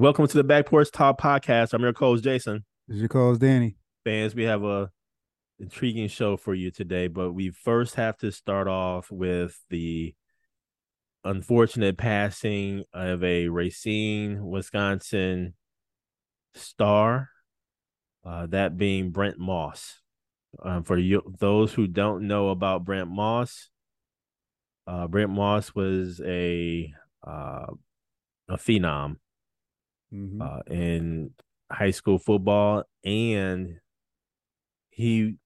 Welcome to the Back Porch Talk podcast. I'm your co-host Jason. This is your co-host Danny. Fans, we have a intriguing show for you today, but we first have to start off with the unfortunate passing of a Racine, Wisconsin star, uh, that being Brent Moss. Um, for you, those who don't know about Brent Moss, uh, Brent Moss was a uh, a phenom Mm-hmm. uh, in high school football, and he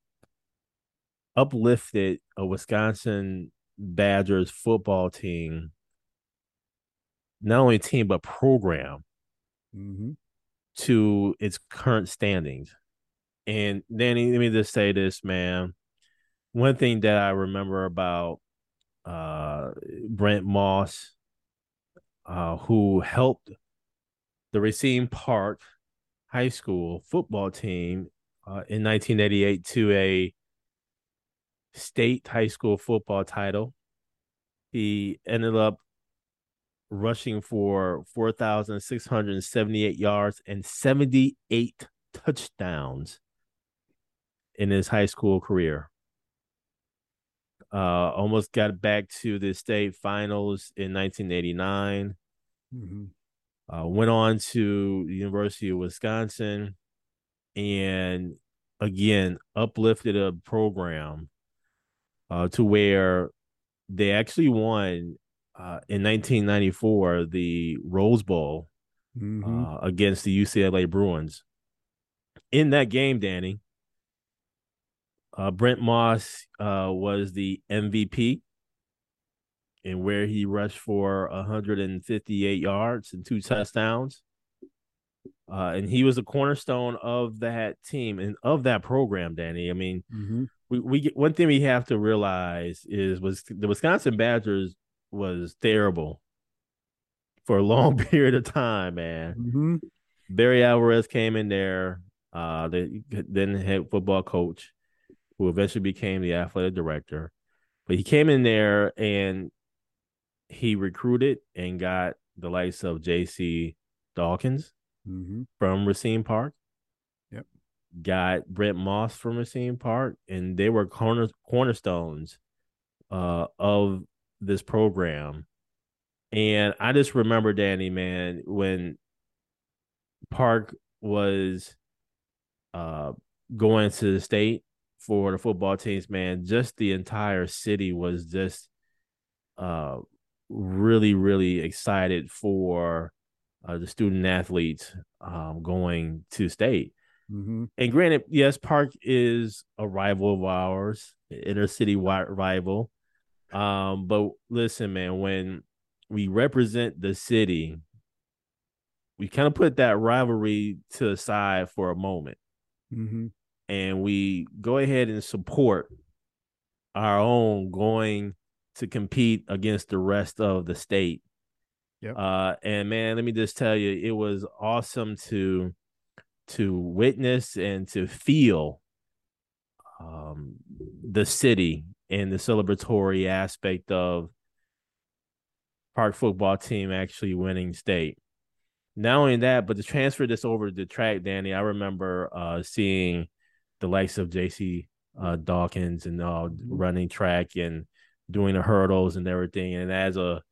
uplifted a Wisconsin Badgers football team, not only team but program Mm-hmm. to its current standings. And Danny, let me just say this, man. One thing that I remember about uh, Brent Moss, uh, who helped the Racine Park High School football team uh, in 1988 to a state high school football title. He ended up rushing for 4,678 yards and 78 touchdowns in his high school career. Uh, almost got back to the state finals in 1989. Mm-hmm. Uh, went on to the University of Wisconsin, and again uplifted a program uh, to where they actually won uh, in 1994 the Rose Bowl Mm-hmm. uh, against the UCLA Bruins. In that game, Danny, uh, Brent Moss uh, was the MVP, and where he rushed for 158 yards and two touchdowns. Uh, and he was a cornerstone of that team and of that program, Danny. I mean, Mm-hmm. we, we get one thing we have to realize is was the Wisconsin Badgers was terrible for a long period of time, man. Mm-hmm. Barry Alvarez came in there, uh, the then head football coach, who eventually became the athletic director. But he came in there and he recruited and got the likes of J.C. Dawkins Mm-hmm. from Racine Park. Yep. Got Brent Moss from Racine Park, and they were corner cornerstones uh, of this program. And I just remember Danny, man, when Park was uh, going to the state for the football teams, man, just the entire city was just uh, really, really excited for uh, the student athletes um, going to state. Mm-hmm. And granted, yes, Park is a rival of ours, inner city rival. Um, but listen, man, when we represent the city, we kind of put that rivalry to the side for a moment Mm-hmm. and we go ahead and support our own going to compete against the rest of the state. Yep. Uh, and man, let me just tell you, it was awesome to to witness and to feel um, the city and the celebratory aspect of Park football team actually winning state. Not only that, but to transfer this over to the track, Danny, I remember uh, seeing the likes of JC uh, Dawkins and uh, running track and doing the hurdles and everything. And as a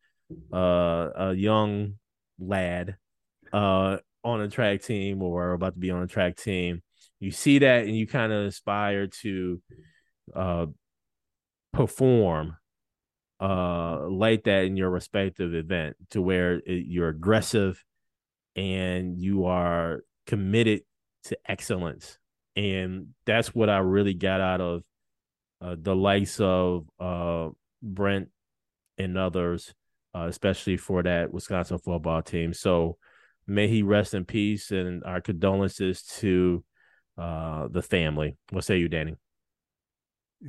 uh, a young lad uh, on a track team or about to be on a track team, you see that and you kind of aspire to uh, perform uh, like that in your respective event to where it, you're aggressive and you are committed to excellence. And that's what I really got out of uh, the likes of uh, Brent and others, uh, especially for that Wisconsin football team. So may he rest in peace, and our condolences to uh, the family. What say you, Danny?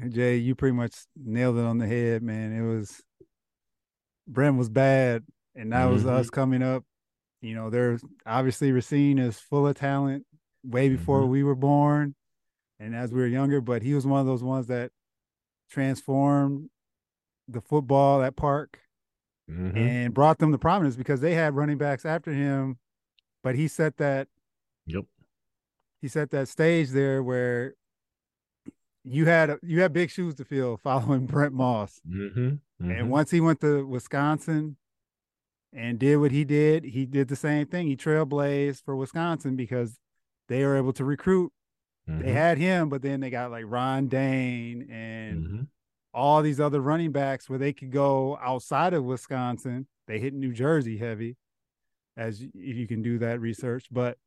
Jay, you pretty much nailed it on the head, man. It was Brent was bad, and that mm-hmm. was us coming up. You know, there's obviously Racine is full of talent way before mm-hmm. we were born, and as we were younger. But he was one of those ones that transformed the football at Park mm-hmm. and brought them to prominence because they had running backs after him, but he set that. Yep. He set that stage there where you had you had big shoes to fill following Brent Moss. Mm-hmm. Mm-hmm. And once he went to Wisconsin and did what he did, he did the same thing. He trailblazed for Wisconsin because they were able to recruit. Mm-hmm. They had him, but then they got like Ron Dayne and mm-hmm. All these other running backs where they could go outside of Wisconsin. They hit New Jersey heavy, as if you can do that research. But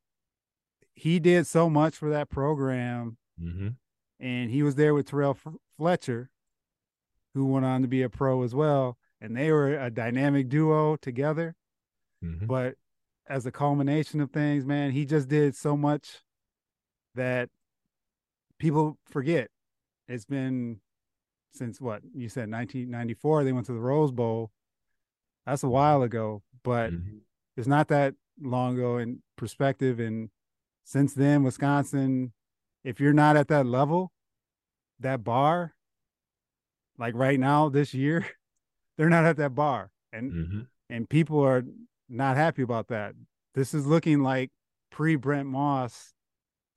he did so much for that program mm-hmm and he was there with Terrell Fletcher, who went on to be a pro as well, and they were a dynamic duo together. Mm-hmm. But as a culmination of things, man, he just did so much that people forget. It's been since what you said 1994 they went to the Rose Bowl. That's a while ago, but mm-hmm. it's not that long ago in perspective and since then Wisconsin if you're not at that level, that bar, like right now this year, they're not at that bar, and mm-hmm. and people are not happy about that. This is looking like pre Brent Moss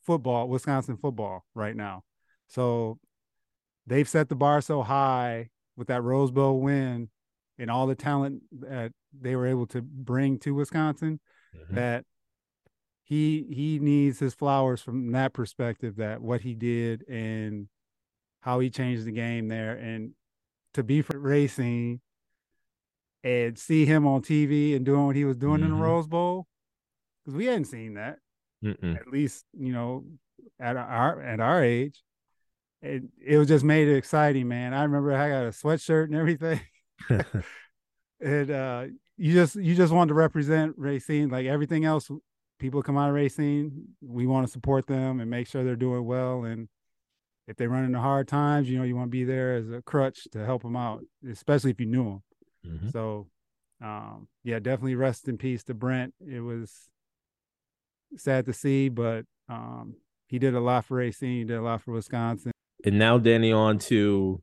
football, Wisconsin football right now. So they've set the bar so high with that Rose Bowl win and all the talent that they were able to bring to Wisconsin mm-hmm. that he he needs his flowers from that perspective that what he did and how he changed the game there and to be for Racine and see him on TV and doing what he was doing mm-hmm. in the mm-hmm. Rose Bowl because we hadn't seen that Mm-mm. at least you know at our at our age it it was just made it exciting man I remember I got a sweatshirt and everything and uh you just you just wanted to represent Racine like everything else people come out of Racine, we want to support them and make sure they're doing well. And if they run into hard times, you know, you want to be there as a crutch to help them out, especially if you knew them. Mm-hmm. So, um, yeah, definitely rest in peace to Brent. It was sad to see, but um, he did a lot for Racine, he did a lot for Wisconsin. And now, Danny, on to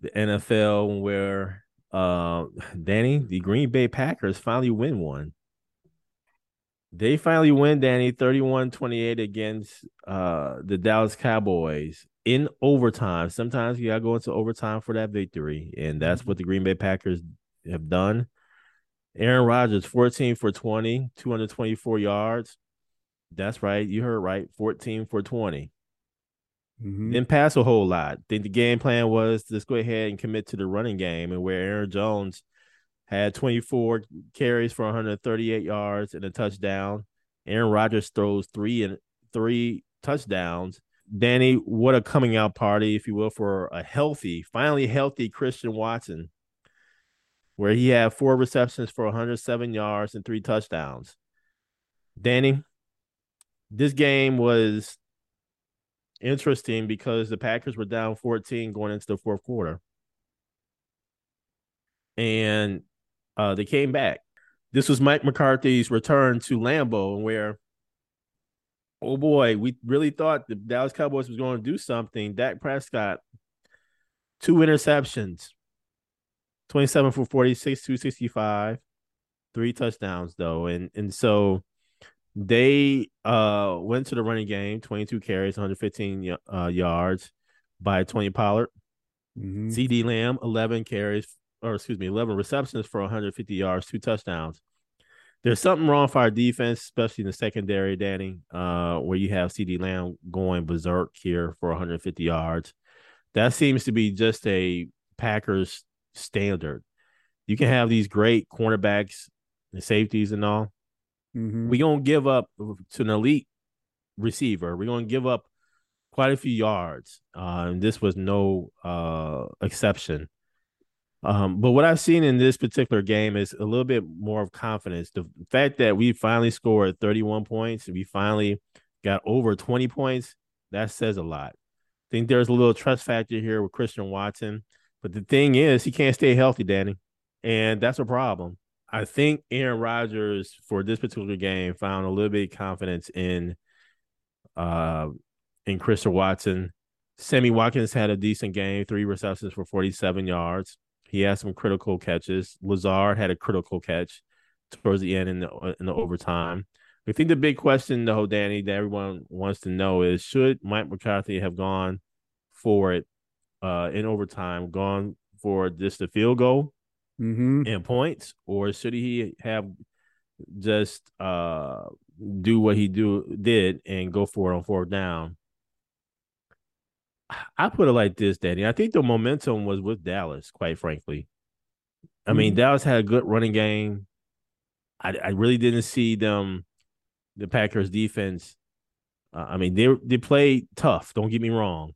the NFL, where uh, Danny, the Green Bay Packers finally win one. They finally win, Danny, 31-28 against uh, the Dallas Cowboys in overtime. Sometimes you gotta go into overtime for that victory, and that's what the Green Bay Packers have done. Aaron Rodgers, 14 for 20, 224 yards. That's right. You heard right. 14 for 20. Mm-hmm. Didn't pass a whole lot. Think the game plan was just go ahead and commit to the running game, and where Aaron Jones – had 24 carries for 138 yards and a touchdown. Aaron Rodgers throws three and three touchdowns. Danny, what a coming out party, if you will, for a healthy, finally healthy Christian Watson, where he had four receptions for 107 yards and three touchdowns. Danny, this game was interesting because the Packers were down 14 going into the fourth quarter. And uh, they came back. This was Mike McCarthy's return to Lambeau, where, oh boy, we really thought the Dallas Cowboys was going to do something. Dak Prescott, two interceptions, 27 for 46, 265, three touchdowns, though. And and so they uh went to the running game, 22 carries, 115 uh, yards by Tony Pollard. Mm-hmm. CeeDee Lamb, 11 carries, or excuse me, 11 receptions for 150 yards, two touchdowns. There's something wrong for our defense, especially in the secondary, Danny, uh, where you have CeeDee Lamb going berserk here for 150 yards. That seems to be just a Packers standard. You can have these great cornerbacks and safeties and all. Mm-hmm. We're going to give up to an elite receiver. We're going to give up quite a few yards. Uh, and this was no uh, exception. Um, but what I've seen in this particular game is a little bit more of confidence. The fact that we finally scored 31 points, we finally got over 20 points, that says a lot. I think there's a little trust factor here with Christian Watson. But the thing is, he can't stay healthy, Danny. And that's a problem. I think Aaron Rodgers for this particular game found a little bit of confidence in uh in Christian Watson. Sammy Watkins had a decent game, three receptions for 47 yards. He had some critical catches. Lazard had a critical catch towards the end in the in the overtime. I think the big question, though, Danny, that everyone wants to know is: Should Mike McCarthy have gone for it uh, in overtime, gone for just a field goal mm-hmm. and points, or should he have just uh, do what he do did and go for it on fourth down? I put it like this, Danny. I think the momentum was with Dallas, quite frankly. I mean, mm-hmm. Dallas had a good running game. I, I really didn't see them, the Packers defense. Uh, I mean, they they played tough. Don't get me wrong,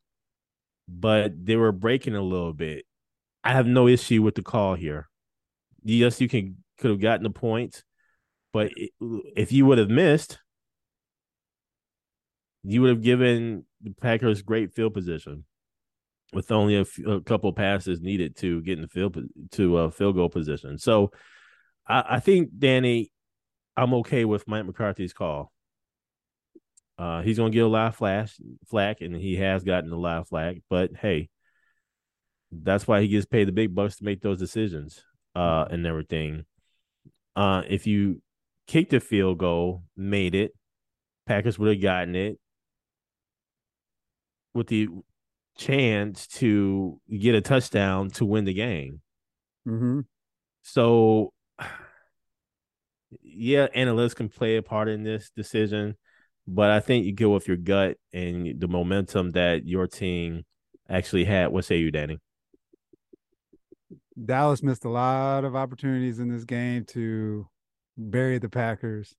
but they were breaking a little bit. I have no issue with the call here. Yes, you can could have gotten the points, but if you would have missed, you would have given the Packers great field position with only a, couple passes needed to get in the field to a field goal position. So I, I think Danny, I'm okay with Mike McCarthy's call. Uh, he's gonna get a lot of flash flack, and he has gotten a lot of flack. But hey, that's why he gets paid the big bucks to make those decisions uh, and everything. Uh, if you kicked a field goal, made it, Packers would have gotten it with the chance to get a touchdown to win the game. Mm-hmm. So, yeah, analysts can play a part in this decision, but I think you go with your gut and the momentum that your team actually had. What say you, Danny? Dallas missed a lot of opportunities in this game to bury the Packers.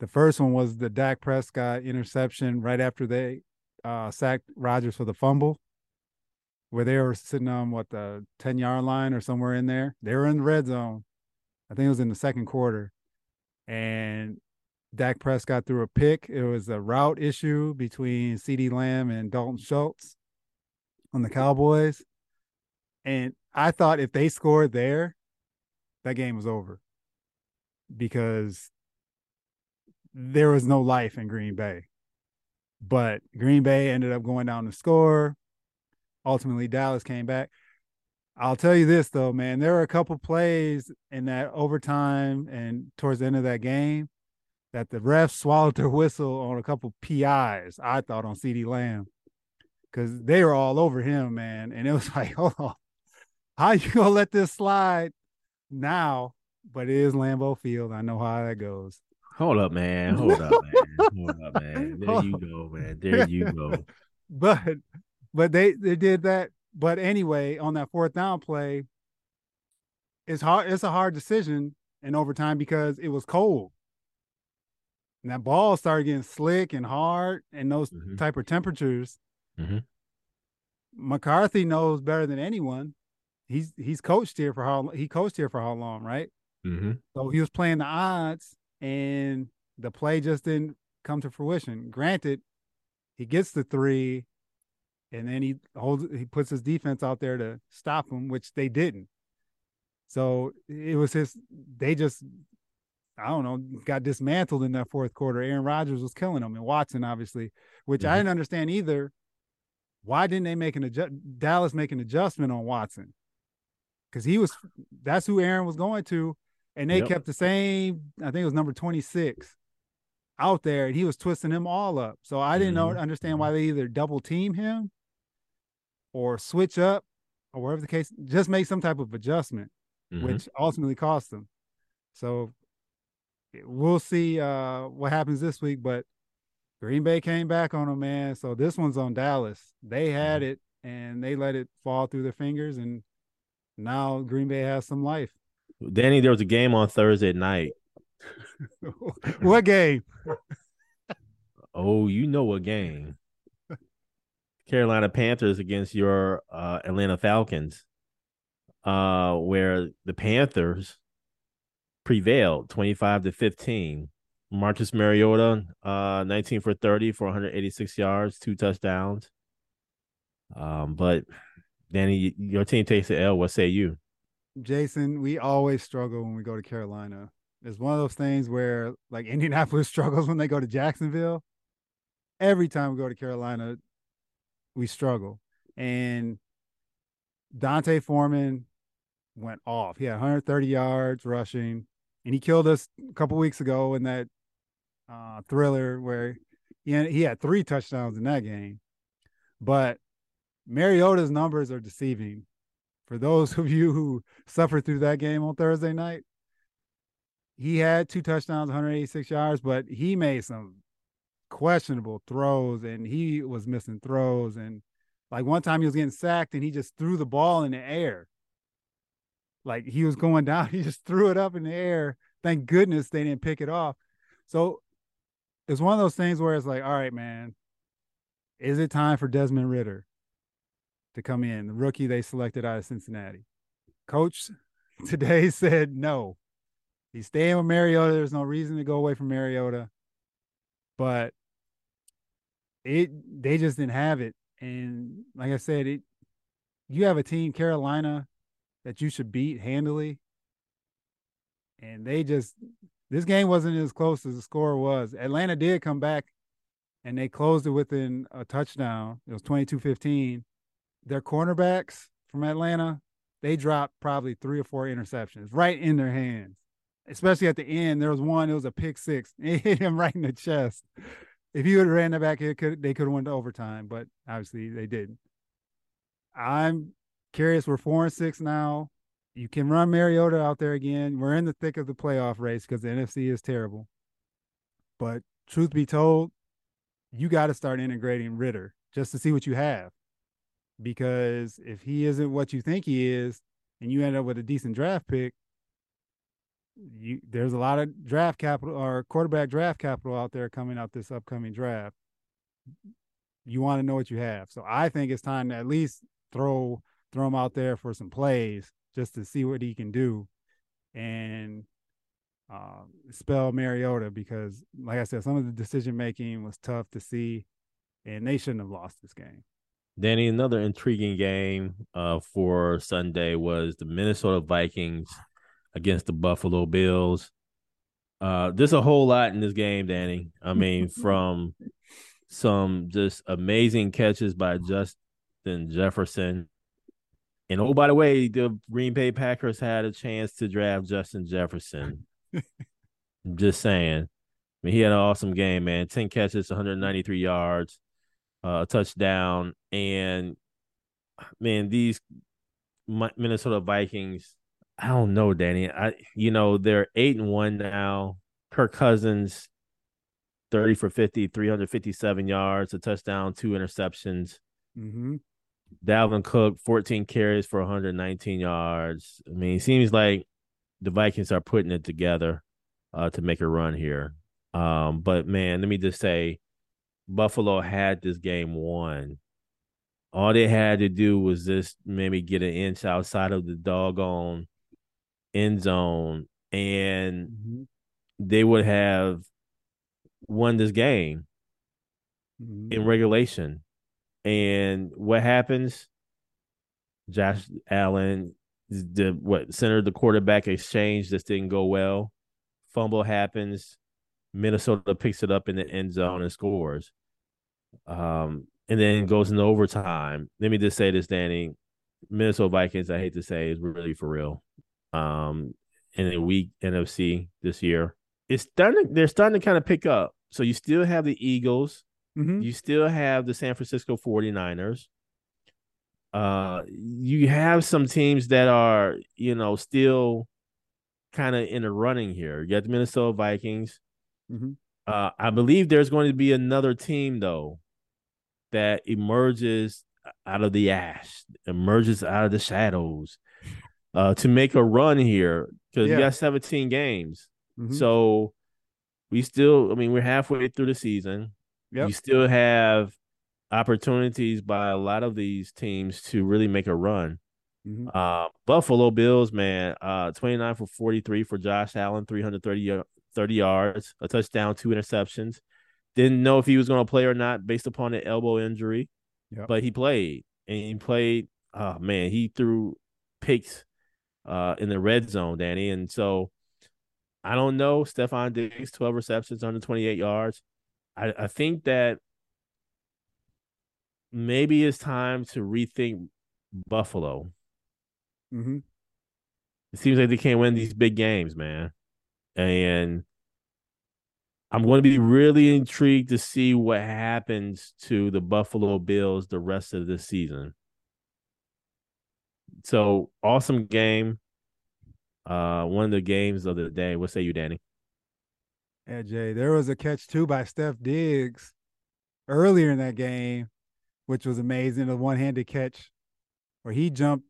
The first one was the Dak Prescott interception right after they uh, sacked Rodgers for the fumble, where they were sitting on what the ten yard line or somewhere in there. They were in the red zone. I think it was in the second quarter, and Dak Prescott threw a pick. It was a route issue between CeeDee Lamb and Dalton Schultz on the Cowboys. And I thought if they scored there, that game was over because there was no life in Green Bay. But Green Bay ended up going down to score. Ultimately, Dallas came back. I'll tell you this though, man. There were a couple plays in that overtime and towards the end of that game that the refs swallowed their whistle on a couple PIs. I thought on CeeDee Lamb because they were all over him, man. And it was like, hold on, how you gonna let this slide now? But it is Lambeau Field. I know how that goes. Hold up, man. Hold up, man. Hold up, man. There you go, man. There you go. but but they they did that. But anyway, on that fourth down play, it's hard. It's a hard decision in overtime because it was cold. And that ball started getting slick and hard and those mm-hmm. type of temperatures. Mm-hmm. McCarthy knows better than anyone. He's he's coached here for how long he coached here for how long, right? Mm-hmm. So he was playing the odds and the play just didn't come to fruition. Granted, he gets the three, and then he holds he puts his defense out there to stop him, which they didn't. So it was his they just I don't know, got dismantled in that fourth quarter. Aaron Rodgers was killing them, and Watson, obviously, which mm-hmm. I didn't understand either. Why didn't they make an adjust? Dallas make an adjustment on Watson? Because he was that's who Aaron was going to and they yep. kept the same. I think it was number twenty six out there, and he was twisting them all up. So I didn't mm-hmm. know understand why they either double team him or switch up or whatever the case. Just make some type of adjustment, mm-hmm. which ultimately cost them. So we'll see uh, what happens this week, but. Green Bay came back on them, man. So this one's on Dallas. They had mm-hmm. it and they let it fall through their fingers, and now Green Bay has some life. Danny, there was a game on Thursday night. what game? oh, you know what game. Carolina Panthers against your uh, Atlanta Falcons. uh, where the Panthers prevailed 25 to 15. Marcus Mariota, uh, 19 for 30 for 186 yards, two touchdowns. Um, but Danny, your team takes the L. What say you? Jason, we always struggle when we go to Carolina. It's one of those things where like Indianapolis struggles when they go to Jacksonville. Every time we go to Carolina, we struggle. And D'Onta Foreman went off. He had 130 yards rushing, and he killed us a couple weeks ago in that uh, thriller where he had, he had three touchdowns in that game. But Mariota's numbers are deceiving. For those of you who suffered through that game on Thursday night, he had two touchdowns, 186 yards, but he made some questionable throws and he was missing throws. And like one time he was getting sacked and he just threw the ball in the air. Like he was going down, he just threw it up in the air. Thank goodness they didn't pick it off. So it's one of those things where it's like, all right, man, is it time for Desmond Ridder to come in, the rookie they selected out of Cincinnati? Coach today said no. He's staying with Mariota. There's no reason to go away from Mariota. But it they just didn't have it. And like I said, it you have a team, Carolina, that you should beat handily. And they just this game wasn't as close as the score was. Atlanta did come back and they closed it within a touchdown. It was 22-15. Their cornerbacks from Atlanta, they dropped probably three or four interceptions right in their hands. Especially at the end, there was one. It was a pick six. It hit him right in the chest. If you would have ran that back, it could they could have went to overtime, but obviously they didn't. I'm curious. We're four and six now you can run Mariota out there again. We're in the thick of the playoff race because the NFC is terrible. But truth be told, you got to start integrating Ridder just to see what you have. Because if he isn't what you think he is, and you end up with a decent draft pick, you there's a lot of draft capital or quarterback draft capital out there coming out this upcoming draft. You want to know what you have. So I think it's time to at least throw throw him out there for some plays just to see what he can do and uh, spell Mariota because, like I said, some of the decision making was tough to see, and they shouldn't have lost this game. Danny, another intriguing game uh, for Sunday was the Minnesota Vikings against the Buffalo Bills. Uh, there's a whole lot in this game, Danny. I mean, from some just amazing catches by Justin Jefferson and oh, by the way, the Green Bay Packers had a chance to draft Justin Jefferson. just saying. I mean, he had an awesome game, man. 10 catches, 193 yards, a touchdown. And man, these Minnesota Vikings, I don't know, Danny. I you know, they're eight and one now. Kirk Cousins, 30 for 50, 357 yards, a touchdown, two interceptions. Mm-hmm. Dalvin Cook, 14 carries for 119 yards. I mean, it seems like the Vikings are putting it together uh, to make a run here. Um, but man, let me just say, Buffalo had this game won. All they had to do was just maybe get an inch outside of the doggone end zone, and mm-hmm. they would have won this game mm-hmm. in regulation. And what happens? Josh Allen, the what center the quarterback exchange just didn't go well. Fumble happens. Minnesota picks it up in the end zone and scores. Um, and then goes into overtime. Let me just say this, Danny. Minnesota Vikings, I hate to say, is really for real. Um, in a weak NFC this year. It's starting they're starting to kind of pick up. So you still have the Eagles, Mm-hmm. You still have the San Francisco 49ers. Uh, you have some teams that are, you know, still kind of in the running here. You got the Minnesota Vikings. Mm-hmm. Uh, I believe there's going to be another team though that emerges out of the ash, emerges out of the shadows, uh, to make a run here because yeah. you got 17 games. Mm-hmm. So we still, I mean, we're halfway through the season. Yep. You still have opportunities by a lot of these teams to really make a run. Mm-hmm. Uh, Buffalo Bills, man, uh, 29 for 43 for Josh Allen, 330 30 yards, a touchdown, two interceptions. Didn't know if he was going to play or not based upon an elbow injury, yep. but he played and he played. Oh man, he threw picks uh, in the red zone, Danny. And so I don't know. Stefon Diggs, 12 receptions, 128 yards. I, I think that maybe it's time to rethink Buffalo. Mm-hmm. It seems like they can't win these big games, man. And I'm going to be really intrigued to see what happens to the Buffalo Bills the rest of the season. So awesome game. Uh, one of the games of the day. What say you, Danny? Yeah, Jay. There was a catch too by Steph Diggs earlier in that game, which was amazing. A one-handed catch where he jumped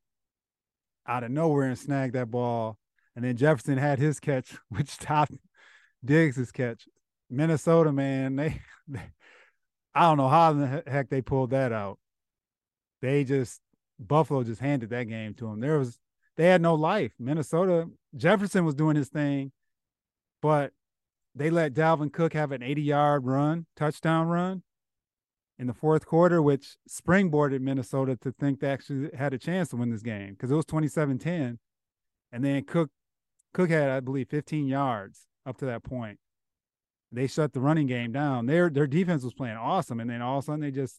out of nowhere and snagged that ball, and then Jefferson had his catch, which topped Diggs' catch. Minnesota, man, they, they I don't know how the heck they pulled that out. They just Buffalo just handed that game to them. There was they had no life. Minnesota Jefferson was doing his thing, but they let Dalvin Cook have an 80 yard run, touchdown run in the fourth quarter, which springboarded Minnesota to think they actually had a chance to win this game because it was 27 10. And then Cook Cook had, I believe, 15 yards up to that point. They shut the running game down. Their their defense was playing awesome. And then all of a sudden they just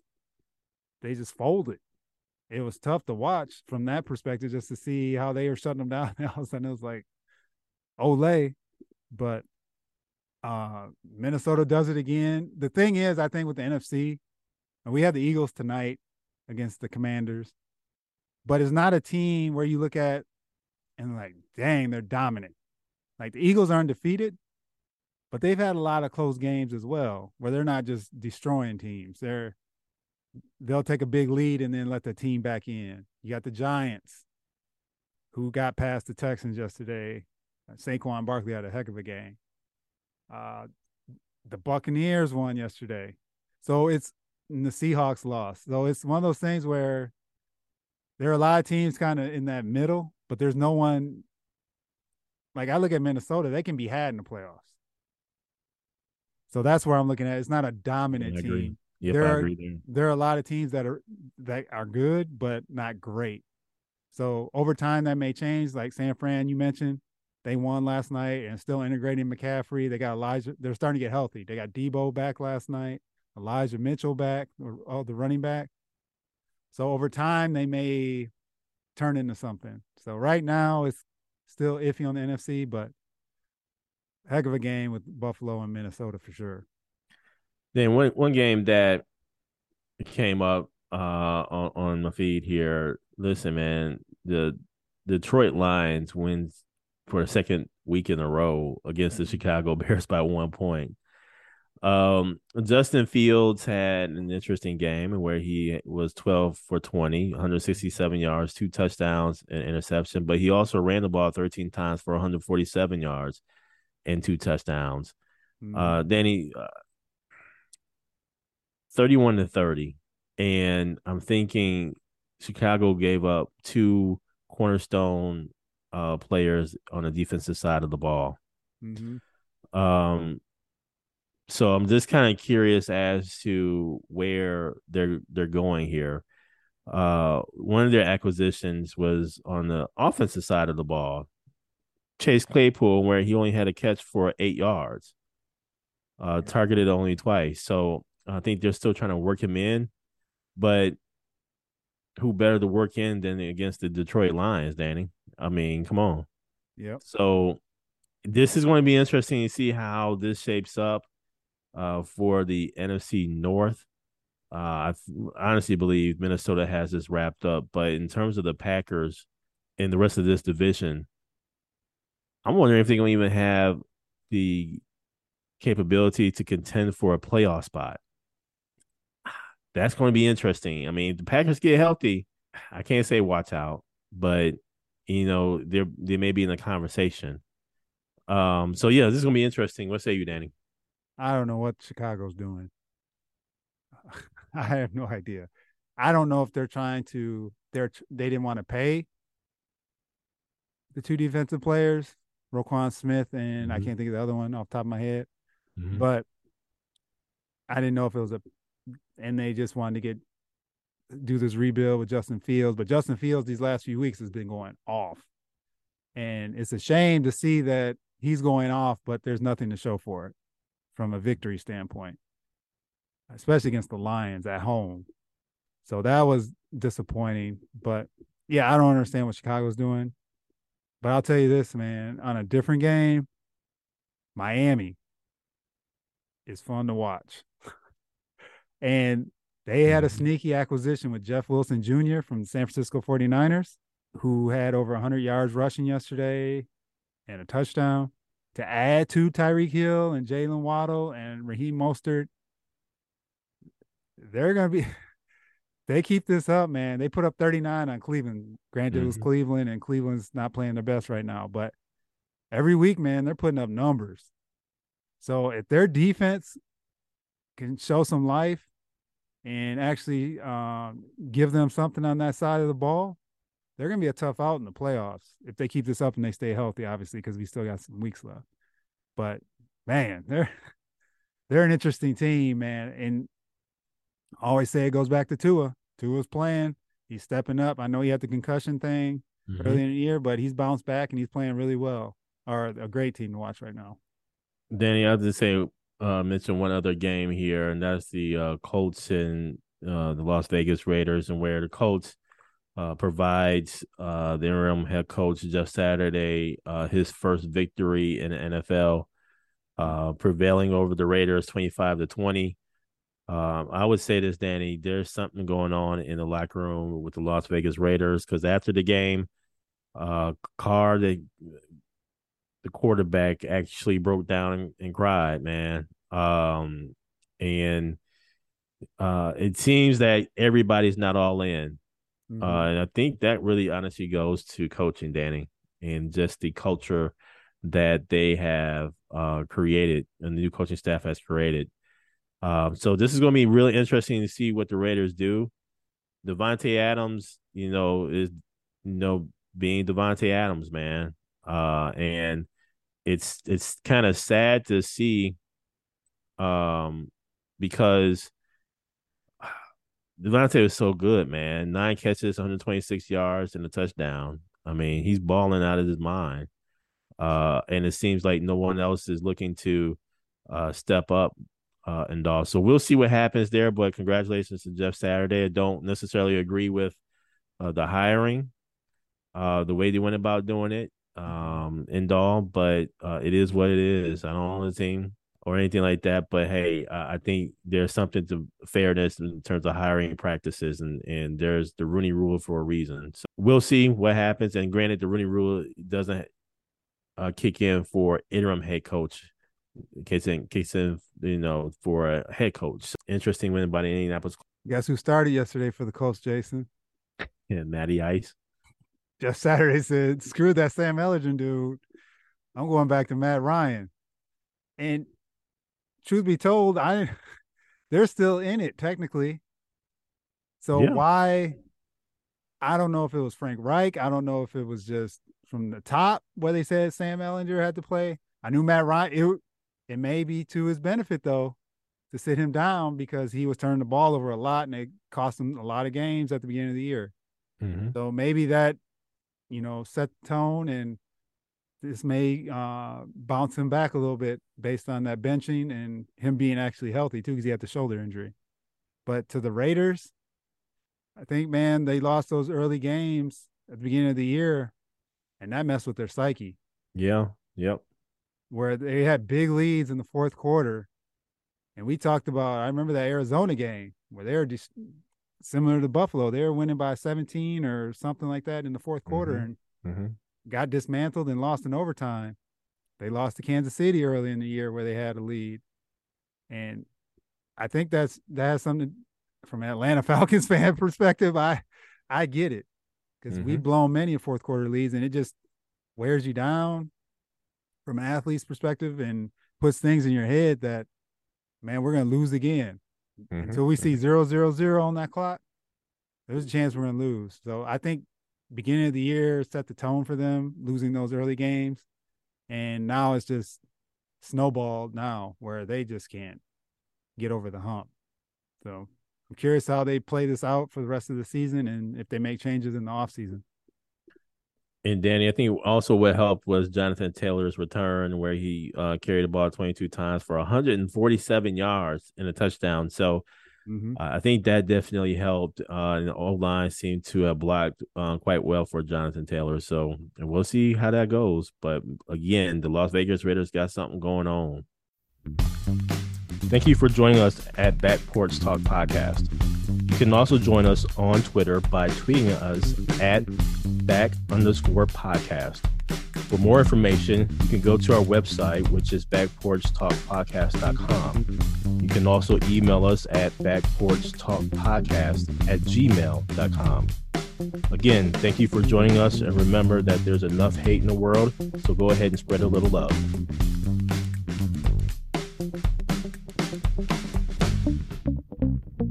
they just folded it was tough to watch from that perspective just to see how they were shutting them down. And all of a sudden it was like, Olay. But uh Minnesota does it again. The thing is, I think with the NFC, and we have the Eagles tonight against the Commanders, but it's not a team where you look at and like, dang, they're dominant. Like the Eagles are undefeated, but they've had a lot of close games as well, where they're not just destroying teams. They're they'll take a big lead and then let the team back in. You got the Giants, who got past the Texans yesterday. Uh, Saquon Barkley had a heck of a game. Uh, the Buccaneers won yesterday, so it's the Seahawks lost. So it's one of those things where there are a lot of teams kind of in that middle, but there's no one. Like I look at Minnesota, they can be had in the playoffs. So that's where I'm looking at. It's not a dominant team. Yep, there are, there. There are a lot of teams that are that are good but not great. So over time that may change. Like San Fran, you mentioned, they won last night and still integrating McCaffrey. They got Elijah. They're starting to get healthy. They got Deebo back last night. Elijah Mitchell back, oh, the running back. So over time they may turn into something. So right now it's still iffy on the NFC, but heck of a game with Buffalo and Minnesota for sure. Then one one game that came up uh, on, on my feed here. Listen, man, the Detroit Lions wins for a second week in a row against the Chicago Bears by one point. Um, Justin Fields had an interesting game where he was 12 for 20, 167 yards, two touchdowns, and interception, but he also ran the ball 13 times for 147 yards and two touchdowns. Mm-hmm. Uh, Danny, uh, 31 to 30. And I'm thinking Chicago gave up two cornerstone uh, players on the defensive side of the ball. Mm-hmm. Um, so I'm just kind of curious as to where they're they're going here. Uh, one of their acquisitions was on the offensive side of the ball. Chase Claypool, where he only had a catch for eight yards, uh, targeted only twice. So I think they're still trying to work him in, but who better to work in than against the Detroit Lions, Danny? I mean, come on. Yeah. So this is going to be interesting to see how this shapes up uh, for the NFC North. Uh, I honestly believe Minnesota has this wrapped up, but in terms of the Packers and the rest of this division, I'm wondering if they're going to even have the capability to contend for a playoff spot that's going to be interesting. I mean, the Packers get healthy. I can't say watch out, but you know, they they may be in the conversation. Um, so yeah, this is gonna be interesting. What say you, Danny? I don't know what Chicago's doing. I have no idea. I don't know if they're trying to they're they didn't want to pay the two defensive players, Roquan Smith and mm-hmm. I can't think of the other one off the top of my head. Mm-hmm. But I didn't know if it was a and they just wanted to get do this rebuild with Justin Fields. But Justin Fields these last few weeks has been going off. And it's a shame to see that he's going off, but there's nothing to show for it from a victory standpoint, especially against the Lions at home. So that was disappointing. But yeah, I don't understand what Chicago's doing. But I'll tell you this, man, on a different game, Miami is fun to watch. and they had a mm-hmm. sneaky acquisition with Jeff Wilson Jr. from the San Francisco 49ers, who had over 100 yards rushing yesterday and a touchdown. To add to Tyreek Hill and Jaylen Waddle and Raheem Mostert, they're going to be, they keep this up, man. They put up 39 on Cleveland. Granted, mm-hmm. it was mm-hmm. Cleveland, and Cleveland's not playing their best right now, but every week, man, they're putting up numbers. So if their defense can show some life and actually um, give them something on that side of the ball, they're going to be a tough out in the playoffs if they keep this up and they stay healthy, obviously, because we still got some weeks left. But man, they're they're an interesting team, man. And I always say it goes back to Tua. Tua's playing. He's stepping up. I know he had the concussion thing mm-hmm. early in the year, but he's bounced back and he's playing really well. Or a great team to watch right now. Danny, I have to say, uh, mention one other game here, and that's the uh, Colts and uh, the Las Vegas Raiders, and where the Colts uh, provides uh, the interim head coach Jeff Saturday uh, his first victory in the NFL, uh, prevailing over the Raiders twenty five to twenty. Um, I would say this, Danny. There's something going on in the locker room with the Las Vegas Raiders because after the game, uh, Carr, the the quarterback, actually broke down and, and cried, man. Um, and uh, it seems that everybody's not all in. Mm-hmm. Uh, and I think that really honestly goes to coaching, Danny, and just the culture that they have uh, created and the new coaching staff has created. Um, so this is going to be really interesting to see what the Raiders do. Davante Adams, you know, is you know being Davante Adams, man, uh, and it's it's kind of sad to see, um, because Davante was so good, man. Nine catches, 126 yards, and a touchdown. I mean, he's balling out of his mind. Uh, and it seems like no one else is looking to uh, step up uh, and all. So we'll see what happens there. But congratulations to Jeff Saturday. I don't necessarily agree with uh, the hiring, uh, the way they went about doing it, um, and all. But uh, it is what it is. I don't own the team or anything like that. But hey, I think there's something to fairness in terms of hiring practices, and and there's the Rooney Rule for a reason. So we'll see what happens. And granted, the Rooney Rule doesn't uh, kick in for interim head coach. In case in in you know for a head coach. So interesting win by the Indianapolis. Guess who started yesterday for the Colts, Jason? Yeah, Matty Ice. Jeff Saturday said, "Screw that Sam Ehlinger dude. I'm going back to Matt Ryan." And truth be told, I they're still in it technically. So yeah. why? I don't know if it was Frank Reich. I don't know if it was just from the top where they said Sam Ehlinger had to play. I knew Matt Ryan. It, it may be to his benefit though to sit him down because he was turning the ball over a lot and it cost him a lot of games at the beginning of the year. Mm-hmm. So maybe that, you know, set the tone and this may uh, bounce him back a little bit based on that benching and him being actually healthy too, because he had the shoulder injury. But to the Raiders, I think, man, they lost those early games at the beginning of the year, and that messed with their psyche. Yeah. Yep. Where they had big leads in the fourth quarter. And we talked about, I remember that Arizona game where they were just similar to Buffalo. They were winning by 17 or something like that in the fourth quarter. Mm-hmm. And mm-hmm got dismantled and lost in overtime. They lost to Kansas City early in the year where they had a lead. And I think that's that has something from an Atlanta Falcons fan perspective. I I get it. Because mm-hmm. we've blown many fourth quarter leads and it just wears you down from an athlete's perspective and puts things in your head that man, we're gonna lose again. Mm-hmm. Until we see zero zero zero on that clock, there's a chance we're gonna lose. So I think beginning of the year set the tone for them, losing those early games. And now it's just snowballed now where they just can't get over the hump. So I'm curious how they play this out for the rest of the season and if they make changes in the offseason. And Danny, I think also what helped was Jonathan Taylor's return, where he uh, carried the ball 22 times for 147 yards and a touchdown. So mm-hmm. uh, I think that definitely helped. Uh, and the O line seemed to have blocked uh, quite well for Jonathan Taylor. So we'll see how that goes. But again, the Las Vegas Raiders got something going on. Thank you for joining us at Back Porch Talk Podcast. You can also join us on Twitter by tweeting us at back underscore podcast. For more information, you can go to our website, which is backporchtalkpodcast.com. You can also email us at backporchtalkpodcast at gmail.com. Again, thank you for joining us, and remember that there's enough hate in the world, so go ahead and spread a little love.